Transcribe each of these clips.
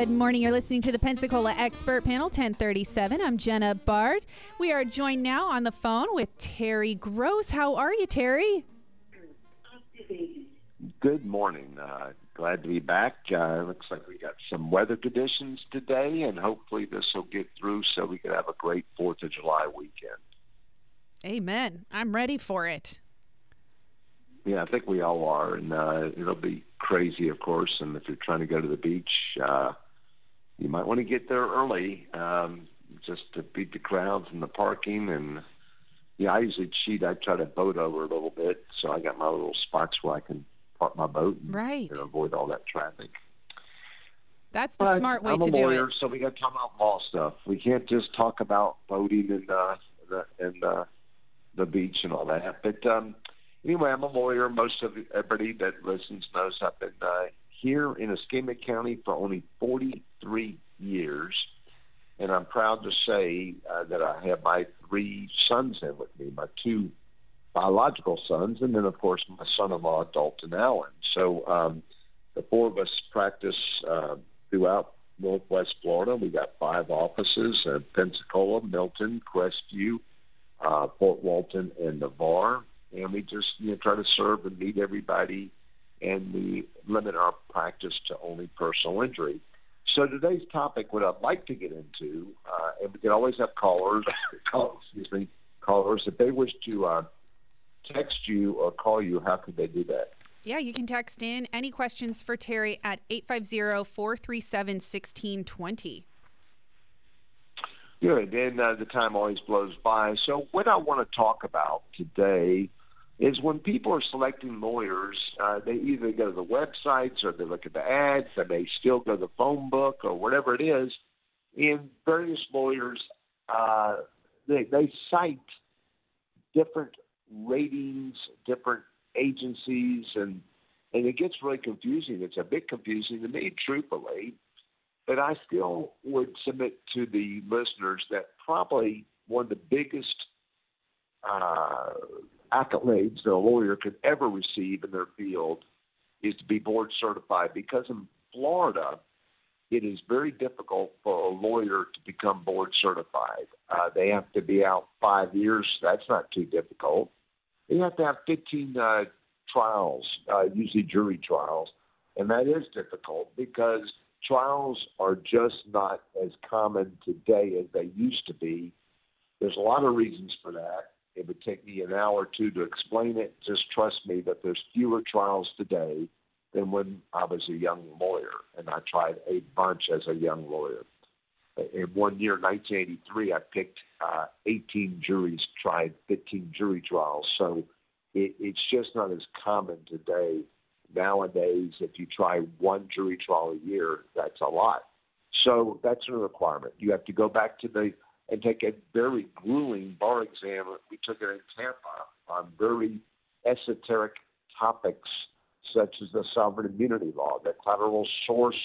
Good morning. You're listening to the Pensacola Expert Panel 1037. I'm Jenna Bard. We are joined now on the phone with Terry Gross. How are you, Terry? Good morning. Uh, glad to be back. Uh, looks like we got some weather conditions today, and hopefully this will get through so we can have a great Fourth of July weekend. Amen. I'm ready for it. Yeah, I think we all are, and uh, it'll be crazy, of course. And if you're trying to go to the beach, uh, you might want to get there early, um, just to beat the crowds and the parking. And yeah, I usually cheat. I try to boat over a little bit, so I got my little spots where I can park my boat and right. avoid all that traffic. That's the But smart way I'm to a do lawyer, it. so we got to talk about law stuff. We can't just talk about boating and uh, the, and uh, the beach and all that. But um, anyway, I'm a lawyer. Most of everybody that listens knows I've been uh, here in Escambia County for only 43 years, and I'm proud to say uh, that I have my three sons in with me, my two biological sons, and then of course my son-in-law Dalton Allen. So um, the four of us practice uh, throughout Northwest Florida. We got five offices: uh, Pensacola, Milton, Crestview, uh, Fort Walton, and Navarre. And we just you know try to serve and meet everybody, and we limit our practice to only personal injury. So today's topic, what I'd like to get into, uh, and we can always have callers, call, excuse me, callers if they wish to uh, text you or call you. How could they do that? Yeah, you can text in any questions for Terry at 850 437 1620. Good. And uh, the time always blows by. So, what I want to talk about today is when people are selecting lawyers, uh, they either go to the websites or they look at the ads, they may still go to the phone book or whatever it is. And various lawyers, uh, they, they cite different ratings, different agencies, and and it gets really confusing. It's a bit confusing to me, truthfully. But I still would submit to the listeners that probably one of the biggest uh, accolades that a lawyer could ever receive in their field is to be board certified because in Florida, it is very difficult for a lawyer to become board certified. Uh, they have to be out five years. That's not too difficult. They have to have 15 uh, trials, uh, usually jury trials, and that is difficult because trials are just not as common today as they used to be. There's a lot of reasons for that. It would take me an hour or two to explain it. Just trust me that there's fewer trials today than when I was a young lawyer, and I tried a bunch as a young lawyer. In one year, 1983, I picked uh, 18 juries, tried 15 jury trials. So it, it's just not as common today. Nowadays, if you try one jury trial a year, that's a lot. So that's a requirement. You have to go back to the and take a very grueling bar exam. We took it in Tampa on very esoteric topics such as the sovereign immunity law, the collateral source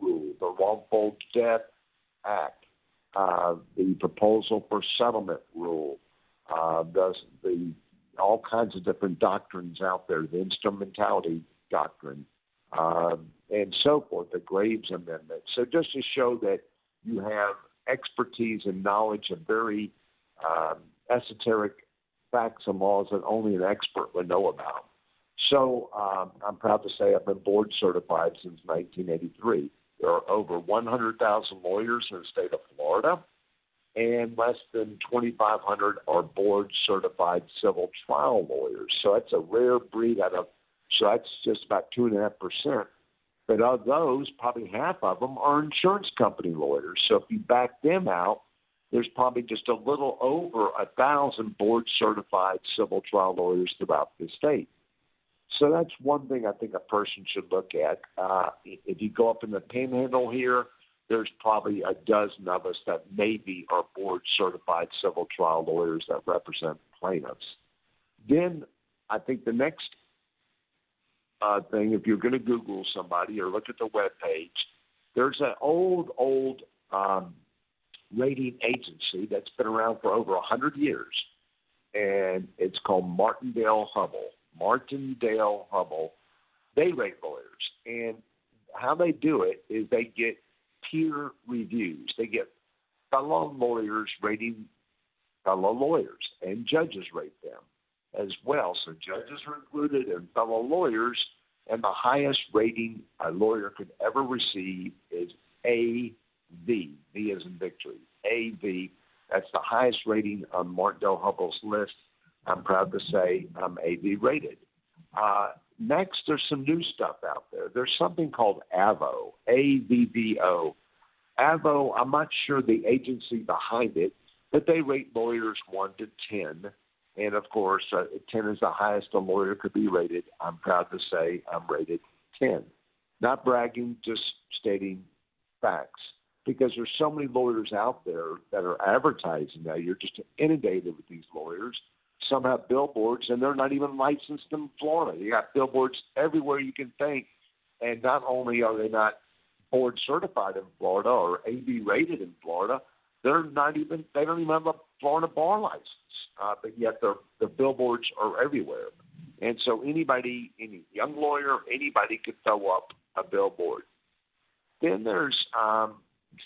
rule, the wrongful death act, uh, the proposal for settlement rule, uh, the, the all kinds of different doctrines out there, the instrumentality doctrine, um, and so forth, the Graves Amendment. So just to show that you have expertise and knowledge of very um, esoteric facts and laws that only an expert would know about. So um, I'm proud to say I've been board certified since 1983. There are over 100,000 lawyers in the state of Florida, and less than 2,500 are board certified civil trial lawyers. So that's a rare breed out of, so that's just about 2.5%. But of those, probably half of them are insurance company lawyers. So if you back them out, there's probably just a little over a thousand board certified civil trial lawyers throughout the state. So that's one thing I think a person should look at. Uh, if you go up in the panhandle here, there's probably a dozen of us that maybe are board certified civil trial lawyers that represent plaintiffs. Then I think the next uh, thing, if you're going to Google somebody or look at the web page, there's an old, old um, rating agency that's been around for over 100 years, and it's called Martindale Hubbell. Martindale Hubbell. They rate lawyers, and how they do it is they get peer reviews. They get fellow lawyers rating fellow lawyers, and judges rate them as well. So judges are included and fellow lawyers, and the highest rating a lawyer could ever receive is AV. V is in victory. AV. That's the highest rating on del Hubbell's list. I'm proud to say I'm AV rated. Uh, next, there's some new stuff out there. There's something called Avvo, A-V-V-O. Avvo, I'm not sure the agency behind it, but they rate lawyers 1 to 10. And of course, uh, 10 is the highest a lawyer could be rated. I'm proud to say I'm rated 10. Not bragging, just stating facts. Because there's so many lawyers out there that are advertising now. You're just inundated with these lawyers. Some have billboards, and they're not even licensed in Florida. You got billboards everywhere you can think. And not only are they not board certified in Florida or AV rated in Florida, they're not even they don't even have a Florida bar license. Uh, but yet the the billboards are everywhere. And so anybody, any young lawyer, anybody could throw up a billboard. Then there's um,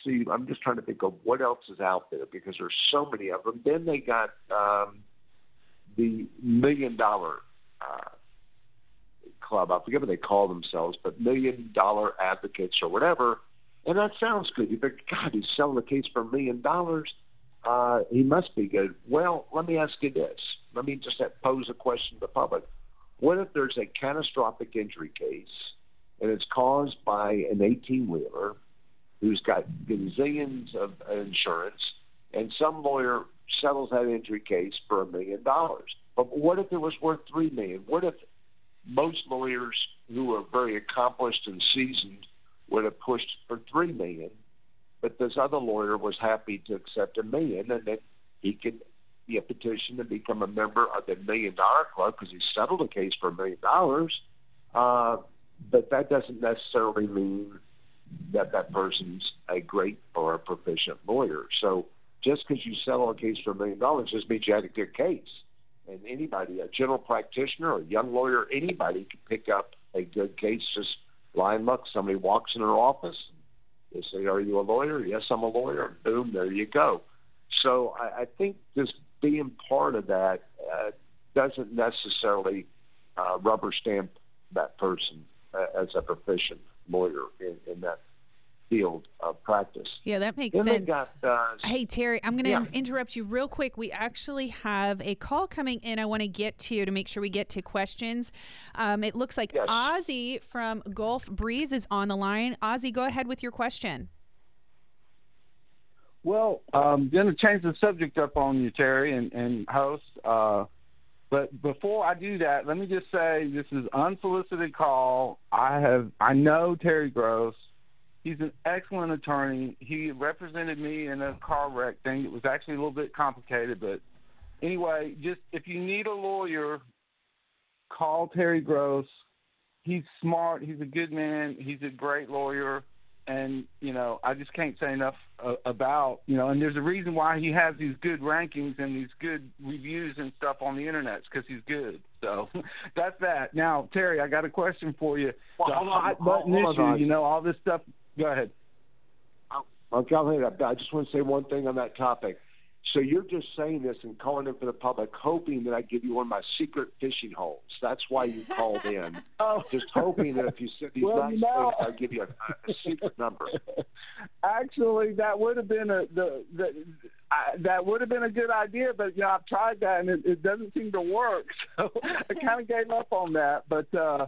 see, I'm just trying to think of what else is out there because there's so many of them. Then they got um, the million dollar uh, club. I forget what they call themselves, but million dollar advocates or whatever. And that sounds good. You think, God, he's selling a case for a million dollars. Uh, he must be good. Well, let me ask you this. Let me just pose a question to the public. What if there's a catastrophic injury case and it's caused by an 18 wheeler who's got gazillions of insurance and some lawyer settles that injury case for a million dollars? But what if it was worth three million? What if most lawyers who are very accomplished and seasoned would have pushed for three million, but this other lawyer was happy to accept a million, and then he could be a petition to become a member of the Million Dollar Club because he settled a case for a million dollars. Uh, but that doesn't necessarily mean that that person's a great or a proficient lawyer. So just because you settle a case for a million dollars just means you had a good case and anybody, a general practitioner, a young lawyer, anybody can pick up a good case. Just blind luck. Somebody walks in her office. They say, "Are you a lawyer?" Yes, I'm a lawyer. Boom, there you go. So I, I think just being part of that uh, doesn't necessarily uh, rubber stamp that person uh, as a proficient lawyer in, in that field of practice. Yeah, that makes then sense. Got, uh, hey, Terry, I'm going to yeah. interrupt you real quick. We actually have a call coming in I want to get to to make sure we get to questions. Um, it looks like Yes. Ozzy from Gulf Breeze is on the line. Ozzy, go ahead with your question. Well, I'm going to change the subject up on you, Terry, and, and host. Uh, but before I do that, let me just say this is unsolicited call. I have I know Terry Gross. He's an excellent attorney. He represented me in a car wreck thing. It was actually a little bit complicated, but anyway, just if you need a lawyer, call Terry Gross. He's smart. He's a good man. He's a great lawyer and you know I just can't say enough uh, about you know and there's a reason why he has these good rankings and these good reviews and stuff on the internet because he's good so that's that now Terry I got a question for you Well, the hold on, hot button issue on. you know all this stuff go ahead Okay, I'll hang up. I just want to say one thing on that topic. So you're just saying this and calling in for the public, hoping that I give you one of my secret fishing holes. That's why you called in. oh Just hoping that if you said these Well, nice know- things, I'll give you a, a secret number. Actually, that would have been a the, the I, that would have been a good idea, but you know I've tried that and it, it doesn't seem to work. So I kind of gave up on that. But uh,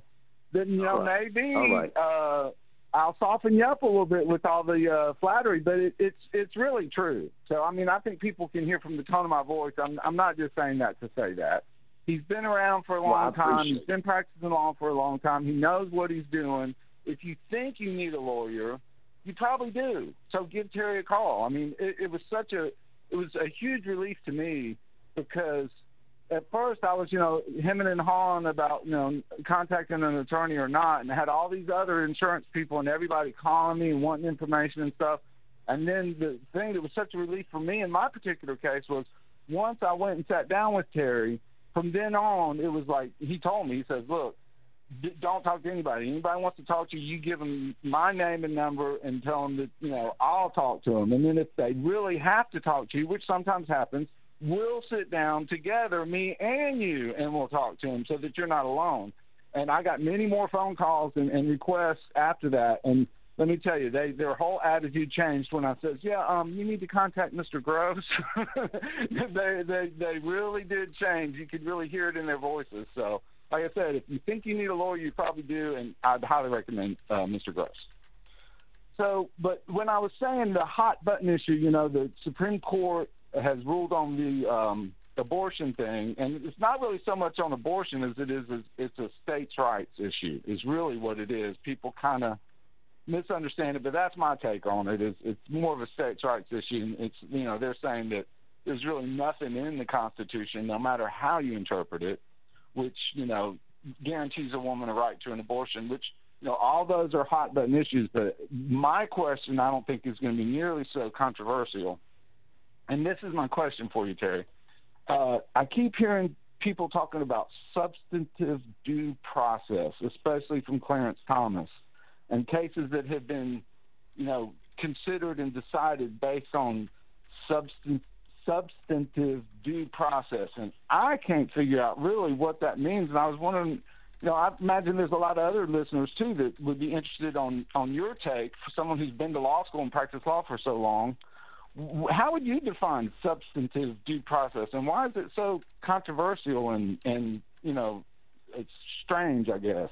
then you know right. maybe All right. uh, I'll soften you up a little bit with all the uh, flattery, but it, it's it's really true. So I mean I think people can hear from the tone of my voice. I'm I'm not just saying that to say that. He's been around for a Well, long time. He's been practicing law for a long time. He knows what he's doing. If you think you need a lawyer, you probably do. So give Terry a call. I mean, it, it was such a it was a huge relief to me because at first I was, you know, hemming and hawing about, you know, contacting an attorney or not, and I had all these other insurance people and everybody calling me and wanting information and stuff. And then the thing that was such a relief for me in my particular case was once I went and sat down with Terry, from then on it was like he told me, he says, Look, don't talk to anybody. Anybody wants to talk to you, you give them my name and number and tell them that you know I'll talk to them. And then if they really have to talk to you, which sometimes happens, we'll sit down together, me and you, and we'll talk to him so that you're not alone. And I got many more phone calls and, and requests after that, and let me tell you, they their whole attitude changed when I said, "Yeah, um, you need to contact Mr. Gross." they they they really did change. You could really hear it in their voices. So, like I said, if you think you need a lawyer, you probably do, and I'd highly recommend uh, Mr. Gross. So, but when I was saying the hot button issue, you know, the Supreme Court has ruled on the um, abortion thing, and it's not really so much on abortion as it is, is it's a states' rights issue. Is really what it is. People kind of misunderstand it, but that's my take on it. Is it's more of a states' rights issue. And it's you know they're saying that there's really nothing in the Constitution, no matter how you interpret it, which you know guarantees a woman a right to an abortion. Which you know all those are hot button issues. But my question, I don't think is going to be nearly so controversial. And this is my question for you, Terry. Uh, I keep hearing people talking about substantive due process, especially from Clarence Thomas and cases that have been, you know, considered and decided based on substan- substantive due process. And I can't figure out really what that means. And I was wondering, you know, I imagine there's a lot of other listeners too that would be interested on on your take for someone who's been to law school and practiced law for so long. How would you define substantive due process, and why is it so controversial and and you know, it's strange, I guess.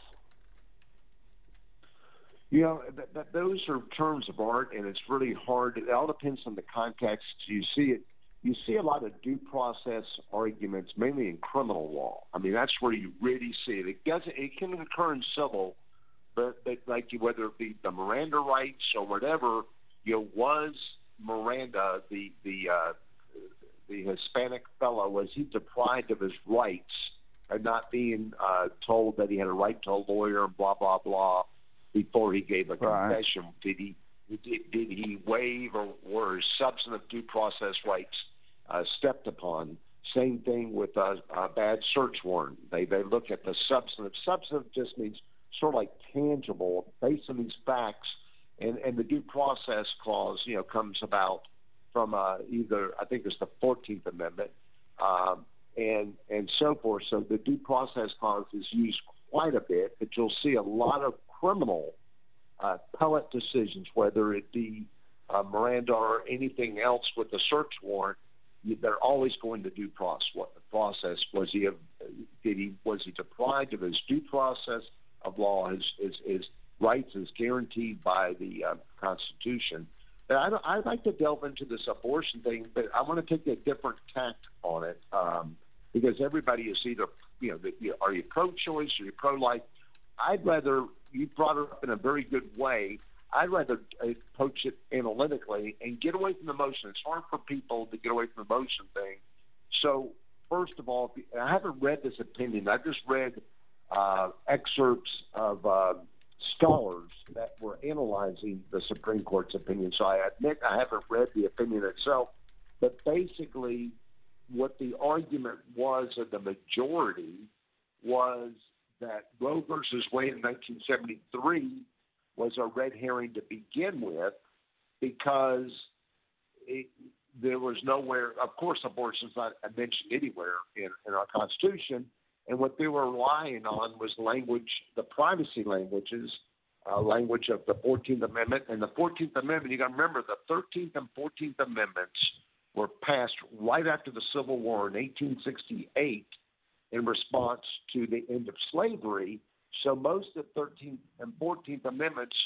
You know, that, that, those are terms of art, and it's really hard. It all depends on the context. You see it. You see a lot of due process arguments, mainly in criminal law. I mean, that's where you really see it. It doesn't. It can occur in civil, but, but like whether it be the Miranda rights or whatever, you know, was Miranda the the uh, the Hispanic fellow was he deprived of his rights and not being uh, told that he had a right to a lawyer, blah blah blah before he gave a right. confession. Did he did, did he waive or were substantive due process rights uh, stepped upon? Same thing with a, a bad search warrant. They they look at the substantive. Substantive just means sort of like tangible, based on these facts, and and the due process clause, you know, comes about from uh, either I think it's the Fourteenth Amendment, um, and and so forth. So the due process clause is used quite a bit, but you'll see a lot of criminal uh, appellate decisions, whether it be uh, Miranda or anything else with a search warrant, they're always going to due process. What the process was he? Did he was he deprived of his due process of law? His, his rights is guaranteed by the uh, Constitution. And I, I'd like to delve into this abortion thing, but I want to take a different tact on it um, because everybody is either you know, the, you, are you pro-choice or you pro-life? I'd rather you brought it up in a very good way. I'd rather uh, approach it analytically and get away from the emotion. It's hard for people to get away from the emotion thing. So, first of all, I haven't read this opinion. I just read uh, excerpts of uh, scholars that were analyzing the Supreme Court's opinion. So I admit I haven't read the opinion itself, but basically, what the argument was of the majority was that Roe versus Wade in 1973 was a red herring to begin with because it, there was nowhere, of course, abortion is not mentioned anywhere in, in our Constitution. And what they were relying on was language, the privacy languages, uh, language of the 14th Amendment. And the 14th Amendment, you got to remember, the 13th and 14th Amendments were passed right after the Civil War in 1868 in response to the end of slavery. So most of the 13th and 14th Amendments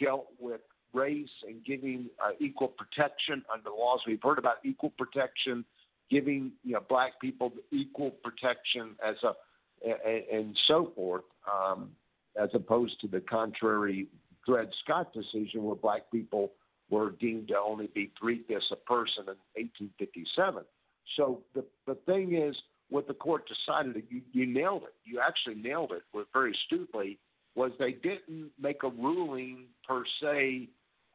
dealt with race and giving uh, equal protection under the laws. We've heard about equal protection, giving you know black people equal protection as a, and so forth, um, as opposed to the contrary Dred Scott decision where black people were deemed to only be three fifths a person in 1857. So the the thing is, what the court decided, you, you nailed it. You actually nailed it very astutely. Was they didn't make a ruling per se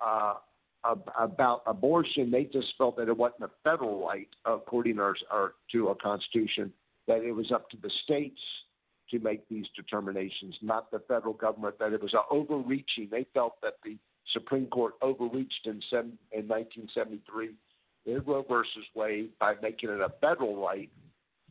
uh, about abortion. They just felt that it wasn't a federal right, according to our, our, to our constitution, that it was up to the states to make these determinations, not the federal government. That it was overreaching. They felt that the Supreme Court overreached in, seven, in 1973 in Roe versus Wade by making it a federal right,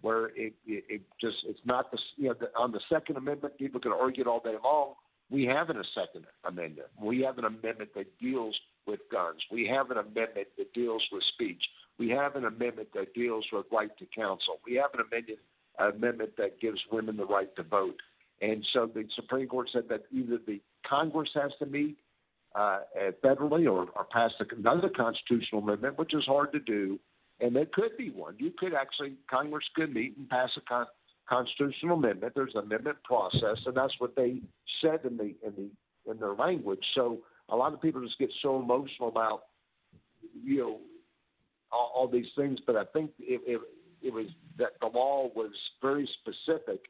where it, it, it just it's not the you know the, on the Second Amendment. People can argue it all day long. We have a Second Amendment. We have an amendment that deals with guns. We have an amendment that deals with speech. We have an amendment that deals with right to counsel. We have an amendment amendment that gives women the right to vote. And so the Supreme Court said that either the Congress has to meet uh, federally or, or pass another constitutional amendment, which is hard to do. And there could be one. You could actually, Congress could meet and pass a con- constitutional amendment. There's an amendment process, and that's what they said in the in the in their language. So a lot of people just get so emotional about you know all, all these things, but I think it, it, it was that the law was very specific.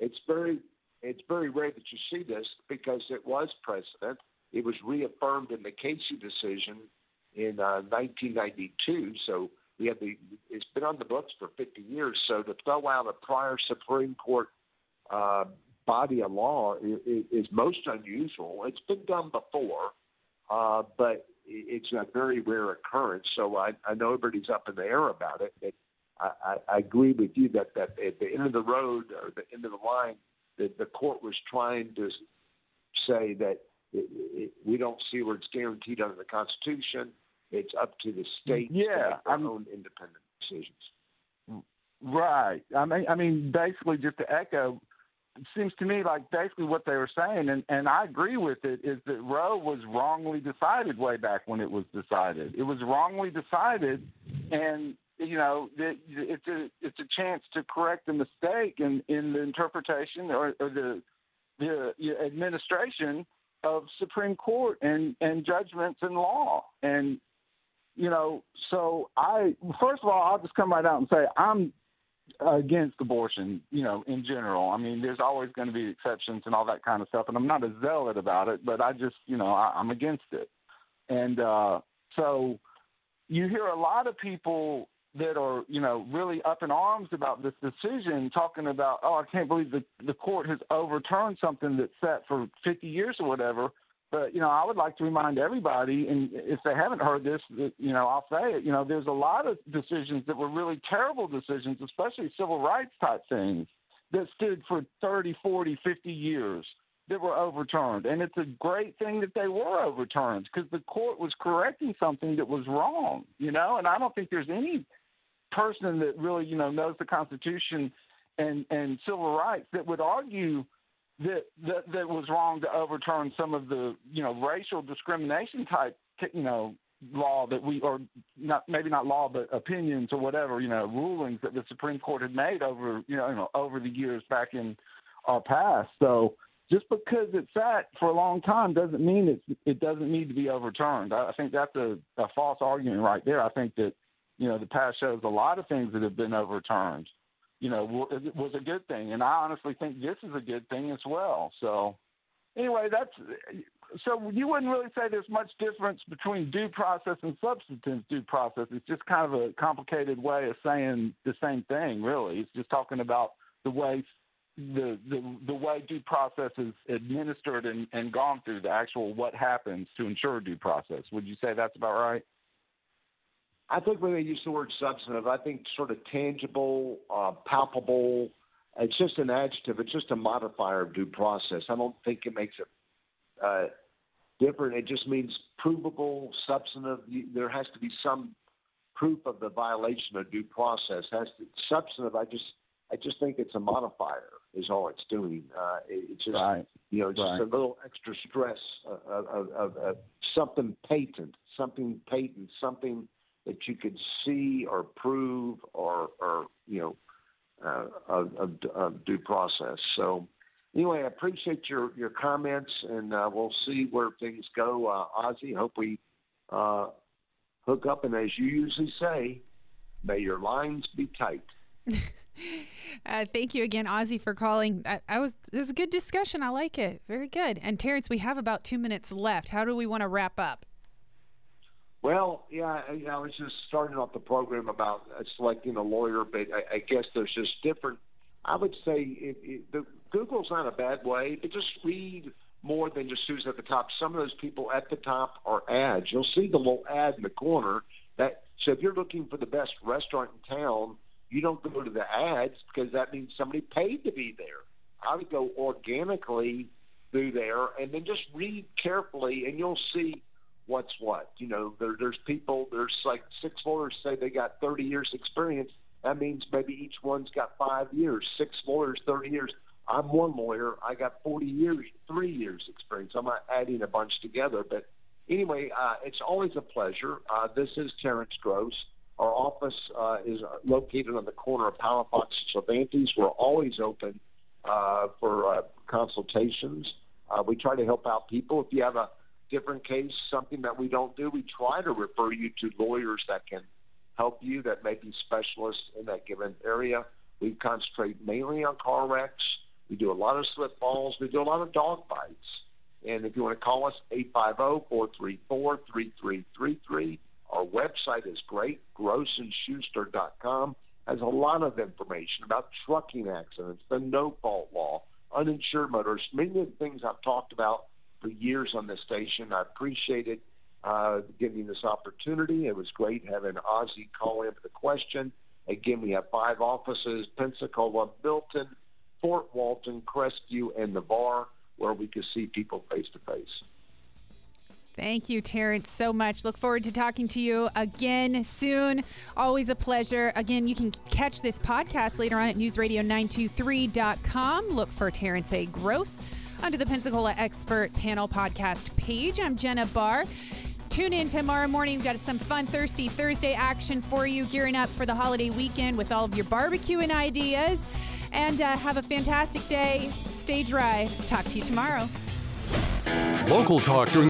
It's very it's very rare that you see this because it was precedent. It was reaffirmed in the Casey decision in uh, 1992. So we have the it's been on the books for 50 years. So to throw out a prior Supreme Court uh, body of law is, is most unusual. It's been done before, uh, but it's a very rare occurrence. So I, I know everybody's up in the air about it. But I, I agree with you that, that at the end of the road or the end of the line, that the court was trying to say that it, it, we don't see where it's guaranteed under the Constitution. It's up to the state yeah, to make their I'm, own independent decisions. Right. I mean, I mean, basically, just to echo, seems to me like basically what they were saying, and, and I agree with it, is that Roe was wrongly decided way back when it was decided. It was wrongly decided, and you know, it's a it's a chance to correct a mistake in in the interpretation or, or the the administration of Supreme Court and and judgments and law. And you know, so I first of all, I'll just come right out and say I'm against abortion, you know, in general. I mean, there's always going to be exceptions and all that kind of stuff, and I'm not a zealot about it, but I just, you know, I, I'm against it. And uh, so you hear a lot of people that are, you know, really up in arms about this decision, talking about, oh, I can't believe the the court has overturned something that's set for 50 years or whatever. But you know, I would like to remind everybody, and if they haven't heard this, you know, I'll say it. You know, there's a lot of decisions that were really terrible decisions, especially civil rights type things, that stood for 30, 40, 50 years that were overturned. And it's a great thing that they were overturned because the court was correcting something that was wrong. You know, and I don't think there's any person that really, you know, knows the Constitution and and civil rights that would argue that, that that was wrong to overturn some of the you know racial discrimination type you know law that we or not maybe not law but opinions or whatever you know rulings that the Supreme Court had made over you know, you know over the years back in our past. So just because it's sat for a long time doesn't mean it it doesn't need to be overturned. I, I think that's a, a false argument right there. I think that you know the past shows a lot of things that have been overturned you know, it was a good thing. And I honestly think this is a good thing as well. So, anyway, that's so you wouldn't really say there's much difference between due process and substantive due process. It's just kind of a complicated way of saying the same thing, really. It's just talking about the way the the, the way due process is administered and, and gone through the actual what happens to ensure due process. Would you say that's about right? I think when they use the word substantive, I think sort of tangible, uh, palpable. It's just an adjective. It's just a modifier of due process. I don't think it makes it uh, different. It just means provable, substantive. There has to be some proof of the violation of due process. Has to, substantive. I just, I just think it's a modifier. Is all it's doing. Uh, it's just, right. you know, just right. a little extra stress of, of, of, of something patent, something patent, something that you could see or prove or, or you know, uh, of, of, of due process. So, anyway, I appreciate your, your comments, and uh, we'll see where things go. Uh, Ozzy, hope we uh, hook up, and as you usually say, may your lines be tight. uh, thank you again, Ozzy, for calling. I, I was this is a good discussion. I like it. Very good. And Terrence, we have about two minutes left. How do we want to wrap up? Well, yeah, I, was just starting off the program about uh, selecting a lawyer, but I, I guess there's just different I would say it, it, the Google's not a bad way, but just read more than just who's at the top. Some of those people at the top are ads. You'll see the little ad in the corner that so if you're looking for the best restaurant in town, you don't go to the ads because that means somebody paid to be there. I would go organically through there and then just read carefully and you'll see what's what. You know, there, there's people, there's like six lawyers say they got 30 years experience. That means maybe each one's got five years. Six lawyers, 30 years. I'm one lawyer. I got 40 years, three years experience. I'm not adding a bunch together, but anyway, uh, it's always a pleasure. Uh, this is Terrence Gross. Our office uh, is located on the corner of Palafox and Cervantes. We're always open uh, for uh, consultations. Uh, we try to help out people. If you have a different case, something that we don't do, we try to refer you to lawyers that can help you, that may be specialists in that given area. We concentrate mainly on car wrecks. We do a lot of slip falls. We do a lot of dog bites. And if you want to call us, 850-434-3333. Our website is great, grossandschuster.com. Has a lot of information about trucking accidents, the no-fault law, uninsured motorists, many of the things I've talked about for years on this station. I appreciate it uh, giving this opportunity. It was great having Ozzy call in for the question. Again, we have five offices Pensacola, Milton, Fort Walton, Crestview, and Navarre, where we can see people face to face. Thank you, Terrence, so much. Look forward to talking to you again soon. Always a pleasure. Again, you can catch this podcast later on at newsradio923.com. Look for Terrence A. Gross under the Pensacola Expert Panel podcast page. I'm Jenna Barr. Tune in tomorrow morning. We've got some fun Thirsty Thursday action for you, gearing up for the holiday weekend with all of your barbecuing ideas. And uh, have a fantastic day. Stay dry. Talk to you tomorrow. Local talk during